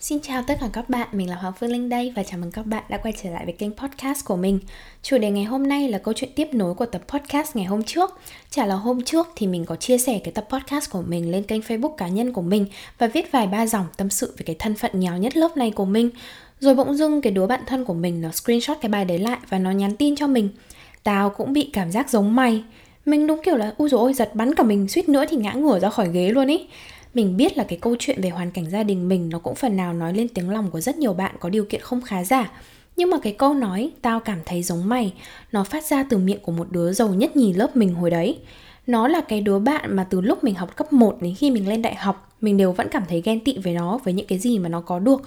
Xin chào tất cả các bạn, mình là Hoàng Phương Linh đây và chào mừng các bạn đã quay trở lại với kênh podcast của mình. Chủ đề ngày hôm nay là câu chuyện tiếp nối của tập podcast ngày hôm trước. Chả là hôm trước thì mình có chia sẻ cái tập podcast của mình lên kênh Facebook cá nhân của mình và viết vài ba dòng tâm sự về cái thân phận nghèo nhất lớp này của mình. Rồi bỗng dưng cái đứa bạn thân của mình nó screenshot cái bài đấy lại và nó nhắn tin cho mình. Tao cũng bị cảm giác giống mày. Mình đúng kiểu là u dồi ôi giật bắn cả mình suýt nữa thì ngã ngửa ra khỏi ghế luôn ý mình biết là cái câu chuyện về hoàn cảnh gia đình mình nó cũng phần nào nói lên tiếng lòng của rất nhiều bạn có điều kiện không khá giả. Nhưng mà cái câu nói tao cảm thấy giống mày nó phát ra từ miệng của một đứa giàu nhất nhì lớp mình hồi đấy. Nó là cái đứa bạn mà từ lúc mình học cấp 1 đến khi mình lên đại học mình đều vẫn cảm thấy ghen tị với nó với những cái gì mà nó có được.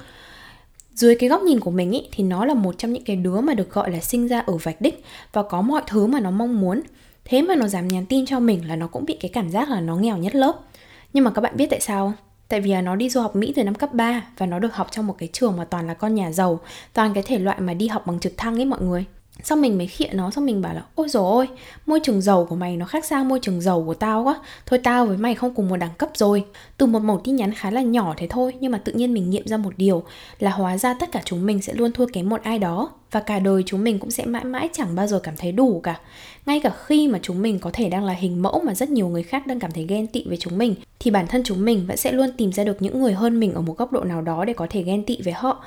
Dưới cái góc nhìn của mình ý, thì nó là một trong những cái đứa mà được gọi là sinh ra ở vạch đích và có mọi thứ mà nó mong muốn. Thế mà nó dám nhắn tin cho mình là nó cũng bị cái cảm giác là nó nghèo nhất lớp nhưng mà các bạn biết tại sao không? Tại vì nó đi du học Mỹ từ năm cấp 3 và nó được học trong một cái trường mà toàn là con nhà giàu, toàn cái thể loại mà đi học bằng trực thăng ấy mọi người. Xong mình mới khịa nó, xong mình bảo là Ôi dồi ôi, môi trường giàu của mày nó khác xa môi trường giàu của tao quá. Thôi tao với mày không cùng một đẳng cấp rồi. Từ một mẫu tin nhắn khá là nhỏ thế thôi Nhưng mà tự nhiên mình nghiệm ra một điều Là hóa ra tất cả chúng mình sẽ luôn thua kém một ai đó Và cả đời chúng mình cũng sẽ mãi mãi chẳng bao giờ cảm thấy đủ cả. Ngay cả khi mà chúng mình có thể đang là hình mẫu Mà rất nhiều người khác đang cảm thấy ghen tị với chúng mình Thì bản thân chúng mình vẫn sẽ luôn tìm ra được những người hơn mình Ở một góc độ nào đó để có thể ghen tị với họ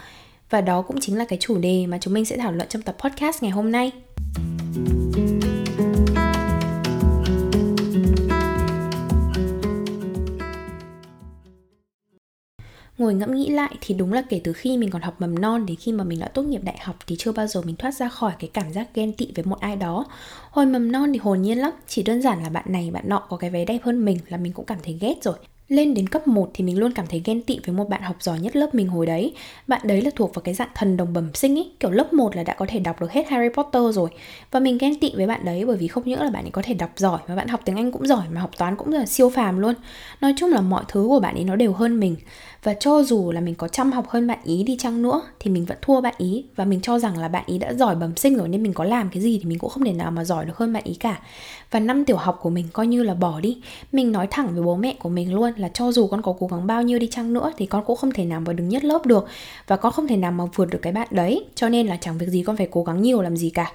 và đó cũng chính là cái chủ đề mà chúng mình sẽ thảo luận trong tập podcast ngày hôm nay. ngồi ngẫm nghĩ lại thì đúng là kể từ khi mình còn học mầm non đến khi mà mình đã tốt nghiệp đại học thì chưa bao giờ mình thoát ra khỏi cái cảm giác ghen tị với một ai đó hồi mầm non thì hồn nhiên lắm, chỉ đơn giản là bạn này bạn nọ có cái váy đẹp hơn mình là mình cũng cảm thấy ghét rồi lên đến cấp 1 thì mình luôn cảm thấy ghen tị với một bạn học giỏi nhất lớp mình hồi đấy. Bạn đấy là thuộc vào cái dạng thần đồng bẩm sinh ấy Kiểu lớp 1 là đã có thể đọc được hết Harry Potter rồi. Và mình ghen tị với bạn đấy bởi vì không những là bạn ấy có thể đọc giỏi, Mà bạn học tiếng Anh cũng giỏi, mà học toán cũng là siêu phàm luôn. Nói chung là mọi thứ của bạn ấy nó đều hơn mình. Và cho dù là mình có chăm học hơn bạn ý đi chăng nữa, Thì mình vẫn thua bạn ý. Và mình cho rằng là bạn ý đã giỏi bẩm sinh rồi, Nên mình có làm cái gì thì mình cũng không thể nào mà giỏi được hơn bạn ý cả. Và năm tiểu học của mình coi như là bỏ đi. Mình nói thẳng với bố mẹ của mình luôn là cho dù con có cố gắng bao nhiêu đi chăng nữa, thì con cũng không thể nào mà đứng nhất lớp được. Và con không thể nào mà vượt được cái bạn đấy. Cho nên là chẳng việc gì con phải cố gắng nhiều làm gì cả.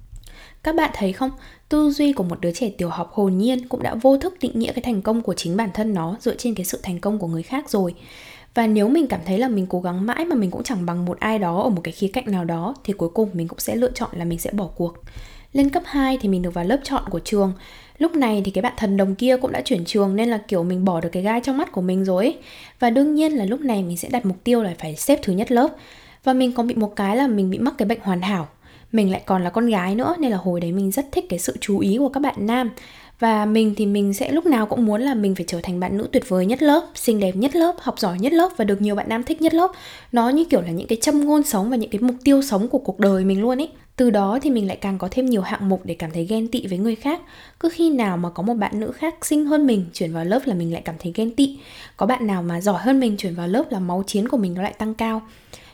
Các bạn thấy không? Tư duy của một đứa trẻ tiểu học hồn nhiên cũng đã vô thức định nghĩa cái thành công của chính bản thân nó dựa trên cái sự thành công của người khác rồi và nếu mình cảm thấy là mình cố gắng mãi mà mình cũng chẳng bằng một ai đó ở một cái khía cạnh nào đó, thì cuối cùng mình cũng sẽ lựa chọn là mình sẽ bỏ cuộc lên cấp 2 thì mình được vào lớp chọn của trường Lúc này thì cái bạn thần đồng kia cũng đã chuyển trường nên là, kiểu, mình bỏ được cái gai trong mắt của mình rồi ấy. Và đương nhiên là lúc này mình sẽ đặt mục tiêu là phải xếp thứ nhất lớp. Và mình còn bị một cái là mình bị mắc cái bệnh hoàn hảo. Mình lại còn là con gái nữa nên là hồi đấy mình rất thích cái sự chú ý của các bạn nam và mình thì mình sẽ lúc nào cũng muốn là mình phải trở thành bạn nữ tuyệt vời nhất lớp, xinh đẹp nhất lớp, học giỏi nhất lớp và được nhiều bạn nam thích nhất lớp. Nó như kiểu là những cái châm ngôn sống và những cái mục tiêu sống của cuộc đời mình luôn ấy. Từ đó thì mình lại càng có thêm nhiều hạng mục để cảm thấy ghen tị với người khác. Cứ khi nào mà có một bạn nữ khác xinh hơn mình chuyển vào lớp là mình lại cảm thấy ghen tị. Có bạn nào mà giỏi hơn mình chuyển vào lớp là máu chiến của mình nó lại tăng cao.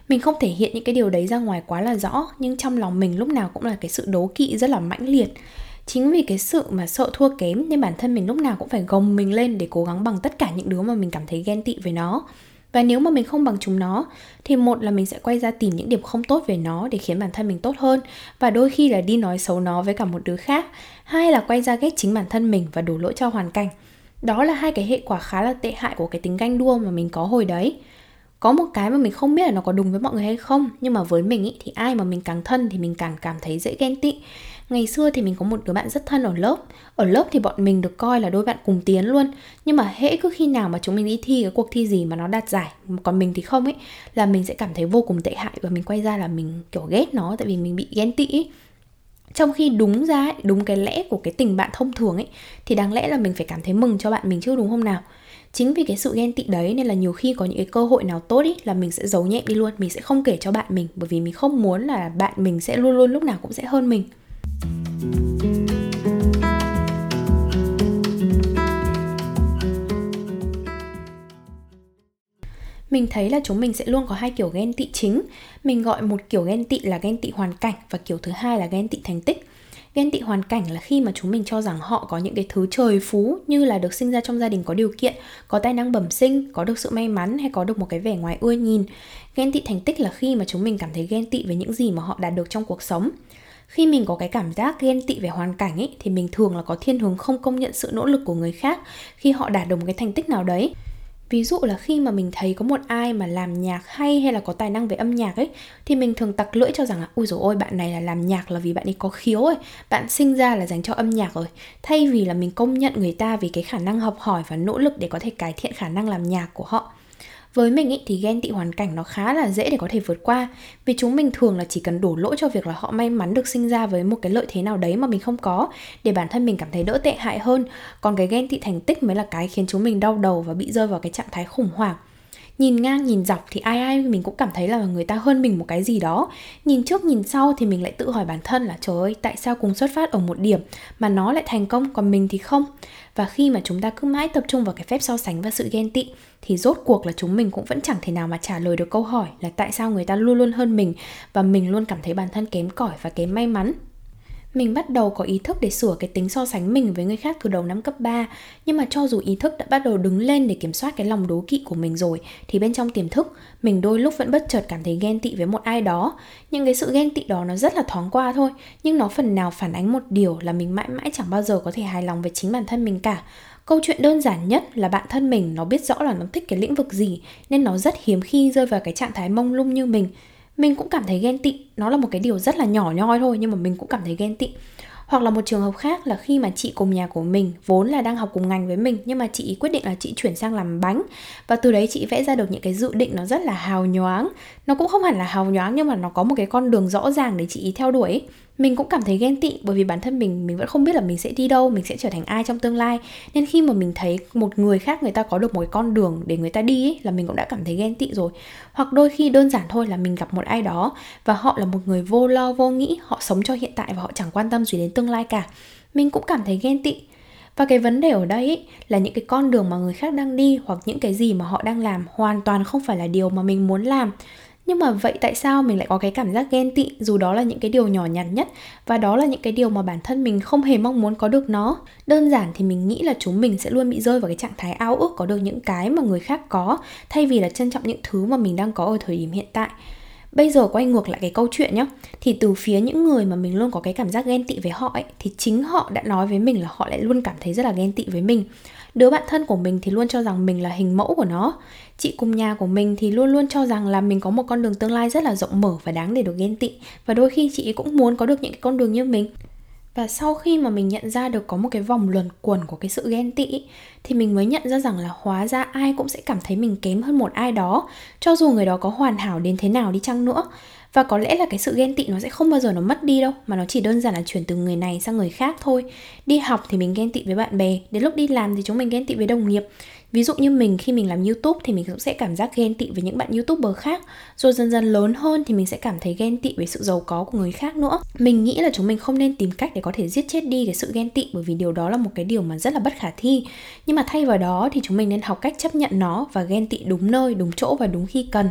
Mình không thể hiện những cái điều đấy ra ngoài quá là rõ, nhưng trong lòng mình lúc nào cũng là cái sự đố kỵ rất là mãnh liệt chính vì cái sự mà sợ thua kém nên bản thân mình lúc nào cũng phải gồng mình lên để cố gắng bằng tất cả những đứa mà mình cảm thấy ghen tị với nó. Và nếu mà mình không bằng chúng nó, thì một là mình sẽ quay ra tìm những điểm không tốt về nó để khiến bản thân mình tốt hơn và đôi khi là đi nói xấu nó với cả một đứa khác. Hai là quay ra ghét chính bản thân mình và đổ lỗi cho hoàn cảnh. Đó là hai cái hệ quả khá là tệ hại của cái tính ganh đua mà mình có hồi đấy có một cái mà mình không biết là nó có đúng với mọi người hay không nhưng mà với mình ý, thì ai mà mình càng thân thì mình càng cảm thấy dễ ghen tị. Ngày xưa thì mình có một đứa bạn rất thân ở lớp. Ở lớp thì bọn mình được coi là đôi bạn cùng tiến luôn. Nhưng mà hễ cứ khi nào mà chúng mình đi thi cái cuộc thi gì mà nó đạt giải Còn mình thì không ấy Là mình sẽ cảm thấy vô cùng tệ hại Và mình quay ra là mình kiểu ghét nó Tại vì mình bị ghen tị ấy. Trong khi đúng ra ấy, đúng cái lẽ của cái tình bạn thông thường ấy Thì đáng lẽ là mình phải cảm thấy mừng cho bạn mình chứ đúng không nào? Chính vì cái sự ghen tị đấy nên là nhiều khi có những cái cơ hội nào tốt ý là mình sẽ giấu nhẹm đi luôn, mình sẽ không kể cho bạn mình, bởi vì mình không muốn là bạn mình sẽ luôn luôn lúc nào cũng sẽ hơn mình. Mình thấy là chúng mình sẽ luôn có hai kiểu ghen tị chính. Mình gọi một kiểu ghen tị là ghen tị hoàn cảnh và kiểu thứ hai là ghen tị thành tích ghen tị hoàn cảnh là khi mà chúng mình cho rằng họ có những cái thứ trời phú như là được sinh ra trong gia đình có điều kiện, có tài năng bẩm sinh, có được sự may mắn hay có được một cái vẻ ngoài ưa nhìn. Ghen tị thành tích là khi mà chúng mình cảm thấy ghen tị với những gì mà họ đạt được trong cuộc sống. Khi mình có cái cảm giác ghen tị về hoàn cảnh ấy, thì mình thường là có thiên hướng không công nhận sự nỗ lực của người khác khi họ đạt được một cái thành tích nào đấy ví dụ là khi mà mình thấy có một ai mà làm nhạc hay hay là có tài năng về âm nhạc ấy, thì mình thường tặc lưỡi cho rằng là, ui dồi ôi, bạn này là làm nhạc là vì bạn ấy có khiếu ấy, bạn sinh ra là dành cho âm nhạc rồi. Thay vì là mình công nhận người ta vì cái khả năng học hỏi và nỗ lực để có thể cải thiện khả năng làm nhạc của họ với mình ý, thì ghen tị hoàn cảnh nó khá là dễ để có thể vượt qua. Vì chúng mình thường là chỉ cần đổ lỗi cho việc là họ may mắn được sinh ra với một cái lợi thế nào đấy mà mình không có để bản thân mình cảm thấy đỡ tệ hại hơn. Còn cái ghen tị thành tích mới là cái khiến chúng mình đau đầu và bị rơi vào cái trạng thái khủng hoảng nhìn ngang, nhìn dọc thì ai ai mình cũng cảm thấy là người ta hơn mình một cái gì đó. Nhìn trước, nhìn sau thì mình lại tự hỏi bản thân là, trời ơi, tại sao cùng xuất phát ở một điểm mà nó lại thành công, còn mình thì không? Và khi mà chúng ta cứ mãi tập trung vào cái phép so sánh và sự ghen tị, thì rốt cuộc là chúng mình cũng vẫn chẳng thể nào mà trả lời được câu hỏi là tại sao người ta luôn luôn hơn mình và mình luôn cảm thấy bản thân kém cỏi và kém may mắn mình bắt đầu có ý thức để sửa cái tính so sánh mình với người khác từ đầu năm cấp 3 Nhưng mà cho dù ý thức đã bắt đầu đứng lên để kiểm soát cái lòng đố kỵ của mình rồi Thì bên trong tiềm thức, mình đôi lúc vẫn bất chợt cảm thấy ghen tị với một ai đó. Nhưng cái sự ghen tị đó nó rất là thoáng qua thôi Nhưng nó phần nào phản ánh một điều là mình mãi mãi chẳng bao giờ có thể hài lòng với chính bản thân mình cả. Câu chuyện đơn giản nhất là bạn thân mình nó biết rõ là nó thích cái lĩnh vực gì Nên nó rất hiếm khi rơi vào cái trạng thái mông lung như mình mình cũng cảm thấy ghen tị. Nó là một cái điều rất là nhỏ nhoi thôi, nhưng mà mình cũng cảm thấy ghen tị. Hoặc là một trường hợp khác là khi mà chị cùng nhà của mình vốn là đang học cùng ngành với mình, nhưng mà chị quyết định là chị chuyển sang làm bánh. Và từ đấy chị vẽ ra được những cái dự định nó rất là hào nhoáng. Nó cũng không hẳn là hào nhoáng, nhưng mà nó có một cái con đường rõ ràng để chị ý theo đuổi mình cũng cảm thấy ghen tị bởi vì bản thân mình mình vẫn không biết là mình sẽ đi đâu mình sẽ trở thành ai trong tương lai. Nên khi mà mình thấy một người khác người ta có được một cái con đường để người ta đi ấy, là mình cũng đã cảm thấy ghen tị rồi. Hoặc đôi khi đơn giản thôi là mình gặp một ai đó và họ là một người vô lo vô nghĩ họ sống cho hiện tại và họ chẳng quan tâm gì đến tương lai cả. Mình cũng cảm thấy ghen tị. Và cái vấn đề ở đây ý, là những cái con đường mà người khác đang đi hoặc những cái gì mà họ đang làm hoàn toàn không phải là điều mà mình muốn làm nhưng mà vậy tại sao mình lại có cái cảm giác ghen tị dù đó là những cái điều nhỏ nhặt nhất và đó là những cái điều mà bản thân mình không hề mong muốn có được nó? Đơn giản thì mình nghĩ là chúng mình sẽ luôn bị rơi vào cái trạng thái ao ước có được những cái mà người khác có thay vì là trân trọng những thứ mà mình đang có ở thời điểm hiện tại bây giờ quay ngược lại cái câu chuyện nhá. Thì từ phía những người mà mình luôn có cái cảm giác ghen tị với họ ấy, thì chính họ đã nói với mình là họ lại luôn cảm thấy rất là ghen tị với mình. Đứa bạn thân của mình thì luôn cho rằng mình là hình mẫu của nó. Chị cùng nhà của mình thì luôn luôn cho rằng là mình có một con đường tương lai rất là rộng mở và đáng để được ghen tị. Và đôi khi chị cũng muốn có được những cái con đường như mình và sau khi mà mình nhận ra được có một cái vòng luẩn quẩn của cái sự ghen tị thì mình mới nhận ra rằng là hóa ra ai cũng sẽ cảm thấy mình kém hơn một ai đó, cho dù người đó có hoàn hảo đến thế nào đi chăng nữa. Và có lẽ là cái sự ghen tị nó sẽ không bao giờ nó mất đi đâu, mà nó chỉ đơn giản là chuyển từ người này sang người khác thôi. Đi học thì mình ghen tị với bạn bè, đến lúc đi làm thì chúng mình ghen tị với đồng nghiệp ví dụ như mình, khi mình làm youtube thì mình cũng sẽ cảm giác ghen tị với những bạn youtuber khác. Rồi dần dần lớn hơn thì mình sẽ cảm thấy ghen tị với sự giàu có của người khác nữa. Mình nghĩ là chúng mình không nên tìm cách để có thể giết chết đi cái sự ghen tị, bởi vì điều đó là một cái điều mà rất là bất khả thi. Nhưng mà thay vào đó thì chúng mình nên học cách chấp nhận nó và ghen tị đúng nơi, đúng chỗ và đúng khi cần.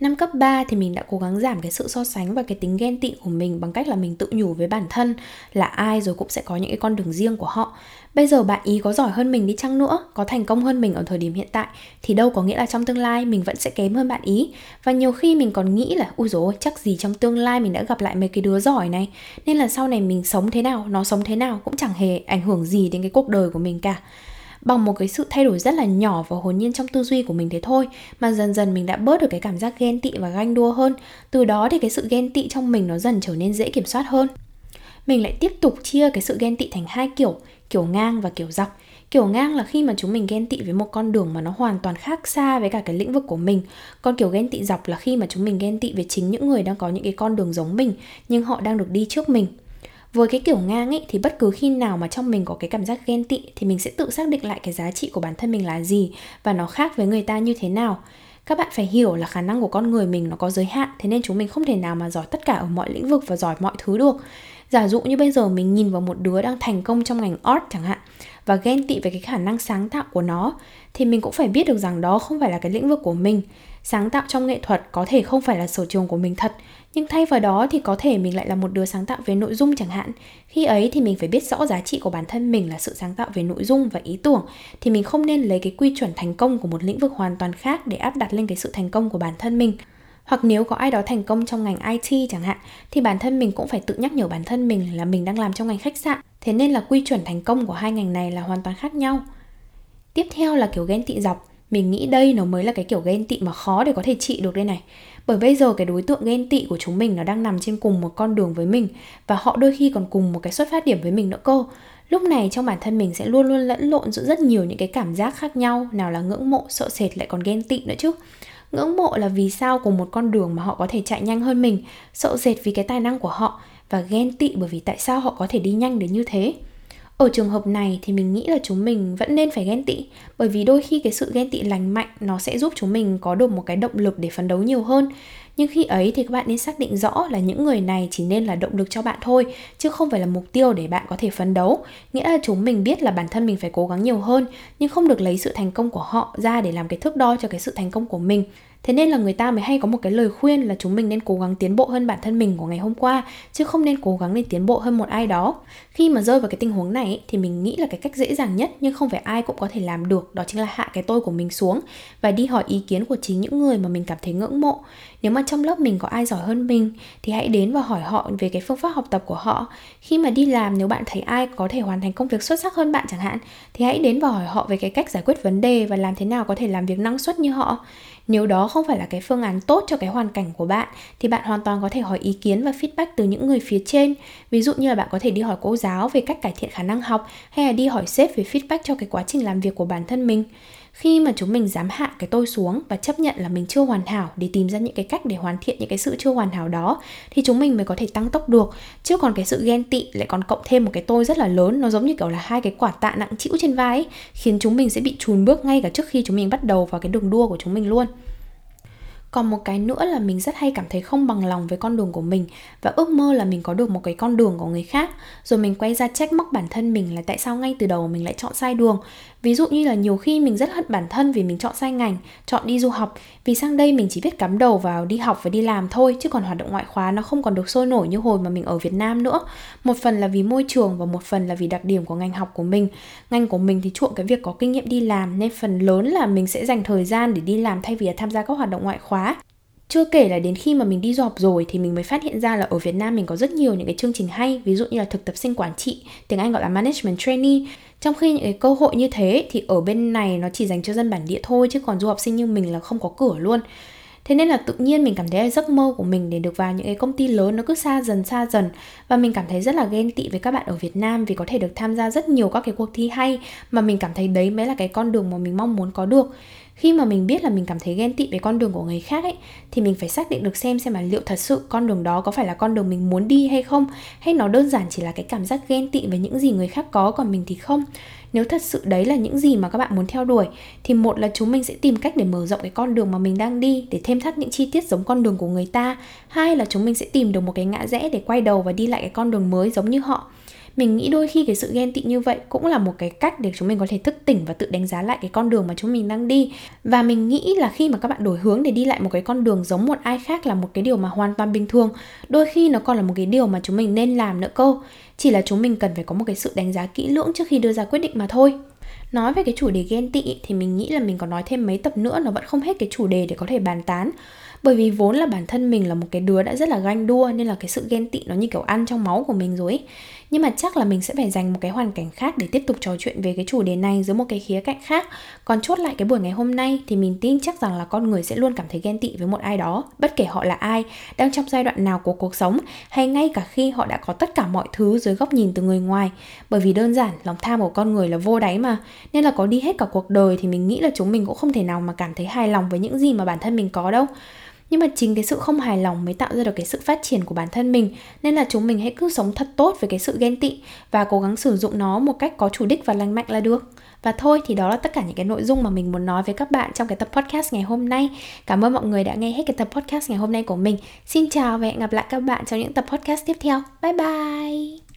Năm cấp 3 thì mình đã cố gắng giảm cái sự so sánh và cái tính ghen tị của mình bằng cách là mình tự nhủ với bản thân là ai rồi cũng sẽ có những cái con đường riêng của họ. Bây giờ bạn ý có giỏi hơn mình đi chăng nữa, có thành công hơn mình ở thời điểm hiện tại thì đâu có nghĩa là trong tương lai mình vẫn sẽ kém hơn bạn ý. Và nhiều khi mình còn nghĩ là ui dồi chắc gì trong tương lai mình đã gặp lại mấy cái đứa giỏi này nên là sau này mình sống thế nào, nó sống thế nào cũng chẳng hề ảnh hưởng gì đến cái cuộc đời của mình cả bằng một cái sự thay đổi rất là nhỏ và hồn nhiên trong tư duy của mình thế thôi. Mà dần dần mình đã bớt được cái cảm giác ghen tị và ganh đua hơn. Từ đó thì cái sự ghen tị trong mình nó dần trở nên dễ kiểm soát hơn. Mình lại tiếp tục chia cái sự ghen tị thành hai kiểu kiểu ngang và kiểu dọc. Kiểu ngang là khi mà chúng mình ghen tị với một con đường mà nó hoàn toàn khác xa với cả cái lĩnh vực của mình. Còn kiểu ghen tị dọc là khi mà chúng mình ghen tị với chính những người đang có những cái con đường giống mình, nhưng họ đang được đi trước mình với cái kiểu ngang ấy, thì bất cứ khi nào mà trong mình có cái cảm giác ghen tị, thì mình sẽ tự xác định lại cái giá trị của bản thân mình là gì và nó khác với người ta như thế nào. Các bạn phải hiểu là khả năng của con người mình nó có giới hạn, thế nên chúng mình không thể nào mà giỏi tất cả ở mọi lĩnh vực và giỏi mọi thứ được. Giả dụ như bây giờ mình nhìn vào một đứa đang thành công trong ngành art chẳng hạn và ghen tị về cái khả năng sáng tạo của nó, thì mình cũng phải biết được rằng đó không phải là cái lĩnh vực của mình. Sáng tạo trong nghệ thuật có thể không phải là sở trường của mình thật nhưng thay vào đó thì có thể mình lại là một đứa sáng tạo về nội dung chẳng hạn. Khi ấy thì mình phải biết rõ giá trị của bản thân mình là sự sáng tạo về nội dung và ý tưởng. Thì mình không nên lấy cái quy chuẩn thành công của một lĩnh vực hoàn toàn khác để áp đặt lên cái sự thành công của bản thân mình. Hoặc nếu có ai đó thành công trong ngành IT chẳng hạn, thì bản thân mình cũng phải tự nhắc nhở bản thân mình là mình đang làm trong ngành khách sạn. Thế nên là quy chuẩn thành công của hai ngành này là hoàn toàn khác nhau. Tiếp theo là kiểu ghen tị dọc mình nghĩ đây nó mới là cái kiểu ghen tị mà khó để có thể trị được đây này. Bởi bây giờ cái đối tượng ghen tị của chúng mình nó đang nằm trên cùng một con đường với mình và họ đôi khi còn cùng một cái xuất phát điểm với mình nữa cô lúc này trong bản thân mình sẽ luôn luôn lẫn lộn giữa rất nhiều những cái cảm giác khác nhau, nào là ngưỡng mộ, sợ sệt lại còn ghen tị nữa chứ. Ngưỡng mộ là vì sao cùng một con đường mà họ có thể chạy nhanh hơn mình, sợ sệt vì cái tài năng của họ và ghen tị bởi vì tại sao họ có thể đi nhanh đến như thế ở trường hợp này thì mình nghĩ là chúng mình vẫn nên phải ghen tị, bởi vì đôi khi cái sự ghen tị lành mạnh nó sẽ giúp chúng mình có được một cái động lực để phấn đấu nhiều hơn. Nhưng khi ấy thì các bạn nên xác định rõ là những người này chỉ nên là động lực cho bạn thôi, chứ không phải là mục tiêu để bạn có thể phấn đấu. Nghĩa là chúng mình biết là bản thân mình phải cố gắng nhiều hơn, nhưng không được lấy sự thành công của họ ra để làm cái thước đo cho cái sự thành công của mình thế nên là người ta mới hay có một cái lời khuyên là chúng mình nên cố gắng tiến bộ hơn bản thân mình của ngày hôm qua, chứ không nên cố gắng để tiến bộ hơn một ai đó. Khi mà rơi vào cái tình huống này thì mình nghĩ là cái cách dễ dàng nhất nhưng không phải ai cũng có thể làm được, đó chính là hạ cái tôi của mình xuống và đi hỏi ý kiến của chính những người mà mình cảm thấy ngưỡng mộ. Nếu mà trong lớp mình có ai giỏi hơn mình, thì hãy đến và hỏi họ về cái phương pháp học tập của họ. Khi mà đi làm, nếu bạn thấy ai có thể hoàn thành công việc xuất sắc hơn bạn chẳng hạn, thì hãy đến và hỏi họ về cái cách giải quyết vấn đề và làm thế nào có thể làm việc năng suất như họ nếu đó không phải là cái phương án tốt cho cái hoàn cảnh của bạn, thì bạn hoàn toàn có thể hỏi ý kiến và feedback từ những người phía trên. Ví dụ như là bạn có thể đi hỏi cô giáo về cách cải thiện khả năng học, hay là đi hỏi sếp về feedback cho cái quá trình làm việc của bản thân mình khi mà chúng mình dám hạ cái tôi xuống và chấp nhận là mình chưa hoàn hảo để tìm ra những cái cách để hoàn thiện những cái sự chưa hoàn hảo đó thì chúng mình mới có thể tăng tốc được. Chứ còn cái sự ghen tị lại còn cộng thêm một cái tôi rất là lớn nó giống như kiểu là hai cái quả tạ nặng chịu trên vai ấy, khiến chúng mình sẽ bị chùn bước ngay cả trước khi chúng mình bắt đầu vào cái đường đua của chúng mình luôn. Còn một cái nữa là mình rất hay cảm thấy không bằng lòng với con đường của mình và ước mơ là mình có được một cái con đường của người khác. Rồi mình quay ra trách móc bản thân mình là tại sao ngay từ đầu mình lại chọn sai đường ví dụ như là nhiều khi mình rất hận bản thân vì mình chọn sai ngành, chọn đi du học. Vì sang đây mình chỉ biết cắm đầu vào đi học và đi làm thôi, chứ còn hoạt động ngoại khóa nó không còn được sôi nổi như hồi mà mình ở Việt Nam nữa. Một phần là vì môi trường và một phần là vì đặc điểm của ngành học của mình. Ngành của mình thì chuộng cái việc có kinh nghiệm đi làm, nên phần lớn là mình sẽ dành thời gian để đi làm thay vì là tham gia các hoạt động ngoại khóa chưa kể là đến khi mà mình đi du học rồi thì mình mới phát hiện ra là ở Việt Nam mình có rất nhiều những cái chương trình hay, ví dụ như là thực tập sinh quản trị, tiếng Anh gọi là management trainee. Trong khi những cái cơ hội như thế thì ở bên này nó chỉ dành cho dân bản địa thôi, chứ còn du học sinh như mình là không có cửa luôn. Thế nên là tự nhiên mình cảm thấy là giấc mơ của mình để được vào những cái công ty lớn nó cứ xa dần xa dần. Và mình cảm thấy rất là ghen tị với các bạn ở Việt Nam vì có thể được tham gia rất nhiều các cái cuộc thi hay mà mình cảm thấy đấy mới là cái con đường mà mình mong muốn có được khi mà mình biết là mình cảm thấy ghen tị với con đường của người khác ấy, thì mình phải xác định được xem xem là liệu thật sự con đường đó có phải là con đường mình muốn đi hay không, hay nó đơn giản chỉ là cái cảm giác ghen tị với những gì người khác có còn mình thì không. Nếu thật sự đấy là những gì mà các bạn muốn theo đuổi, thì một là chúng mình sẽ tìm cách để mở rộng cái con đường mà mình đang đi, để thêm thắt những chi tiết giống con đường của người ta. Hai là chúng mình sẽ tìm được một cái ngã rẽ để quay đầu và đi lại cái con đường mới giống như họ mình nghĩ đôi khi cái sự ghen tị như vậy cũng là một cái cách để chúng mình có thể thức tỉnh và tự đánh giá lại cái con đường mà chúng mình đang đi. Và mình nghĩ là khi mà các bạn đổi hướng để đi lại một cái con đường giống một ai khác là một cái điều mà hoàn toàn bình thường, đôi khi nó còn là một cái điều mà chúng mình nên làm nữa cô chỉ là chúng mình cần phải có một cái sự đánh giá kỹ lưỡng trước khi đưa ra quyết định mà thôi. Nói về cái chủ đề ghen tị thì mình nghĩ là mình có nói thêm mấy tập nữa, nó vẫn không hết cái chủ đề để có thể bàn tán bởi vì vốn là bản thân mình là một cái đứa đã rất là ganh đua nên là cái sự ghen tị nó như kiểu ăn trong máu của mình rồi ấy. Nhưng mà chắc là mình sẽ phải dành một cái hoàn cảnh khác để tiếp tục trò chuyện về cái chủ đề này dưới một cái khía cạnh khác. Còn chốt lại cái buổi ngày hôm nay thì mình tin chắc rằng là con người sẽ luôn cảm thấy ghen tị với một ai đó, bất kể họ là ai, đang trong giai đoạn nào của cuộc sống, hay ngay cả khi họ đã có tất cả mọi thứ dưới góc nhìn từ người ngoài. Bởi vì đơn giản, lòng tham của con người là vô đáy mà. Nên là có đi hết cả cuộc đời thì mình nghĩ là chúng mình cũng không thể nào mà cảm thấy hài lòng với những gì mà bản thân mình có đâu nhưng mà chính cái sự không hài lòng mới tạo ra được cái sự phát triển của bản thân mình. Nên là chúng mình hãy cứ sống thật tốt với cái sự ghen tị và cố gắng sử dụng nó một cách có chủ đích và lành mạnh là được. Và thôi, thì đó là tất cả những cái nội dung mà mình muốn nói với các bạn trong cái tập podcast ngày hôm nay. Cảm ơn mọi người đã nghe hết cái tập podcast ngày hôm nay của mình. Xin chào và hẹn gặp lại các bạn trong những tập podcast tiếp theo. Bye bye!